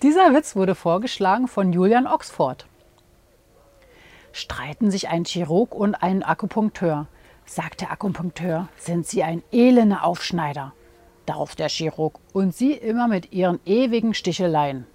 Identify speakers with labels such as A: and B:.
A: Dieser Witz wurde vorgeschlagen von Julian Oxford. Streiten sich ein Chirurg und ein Akupunkteur. Sagt der Akupunkteur, sind Sie ein elender Aufschneider. Darauf der Chirurg und Sie immer mit Ihren ewigen Sticheleien.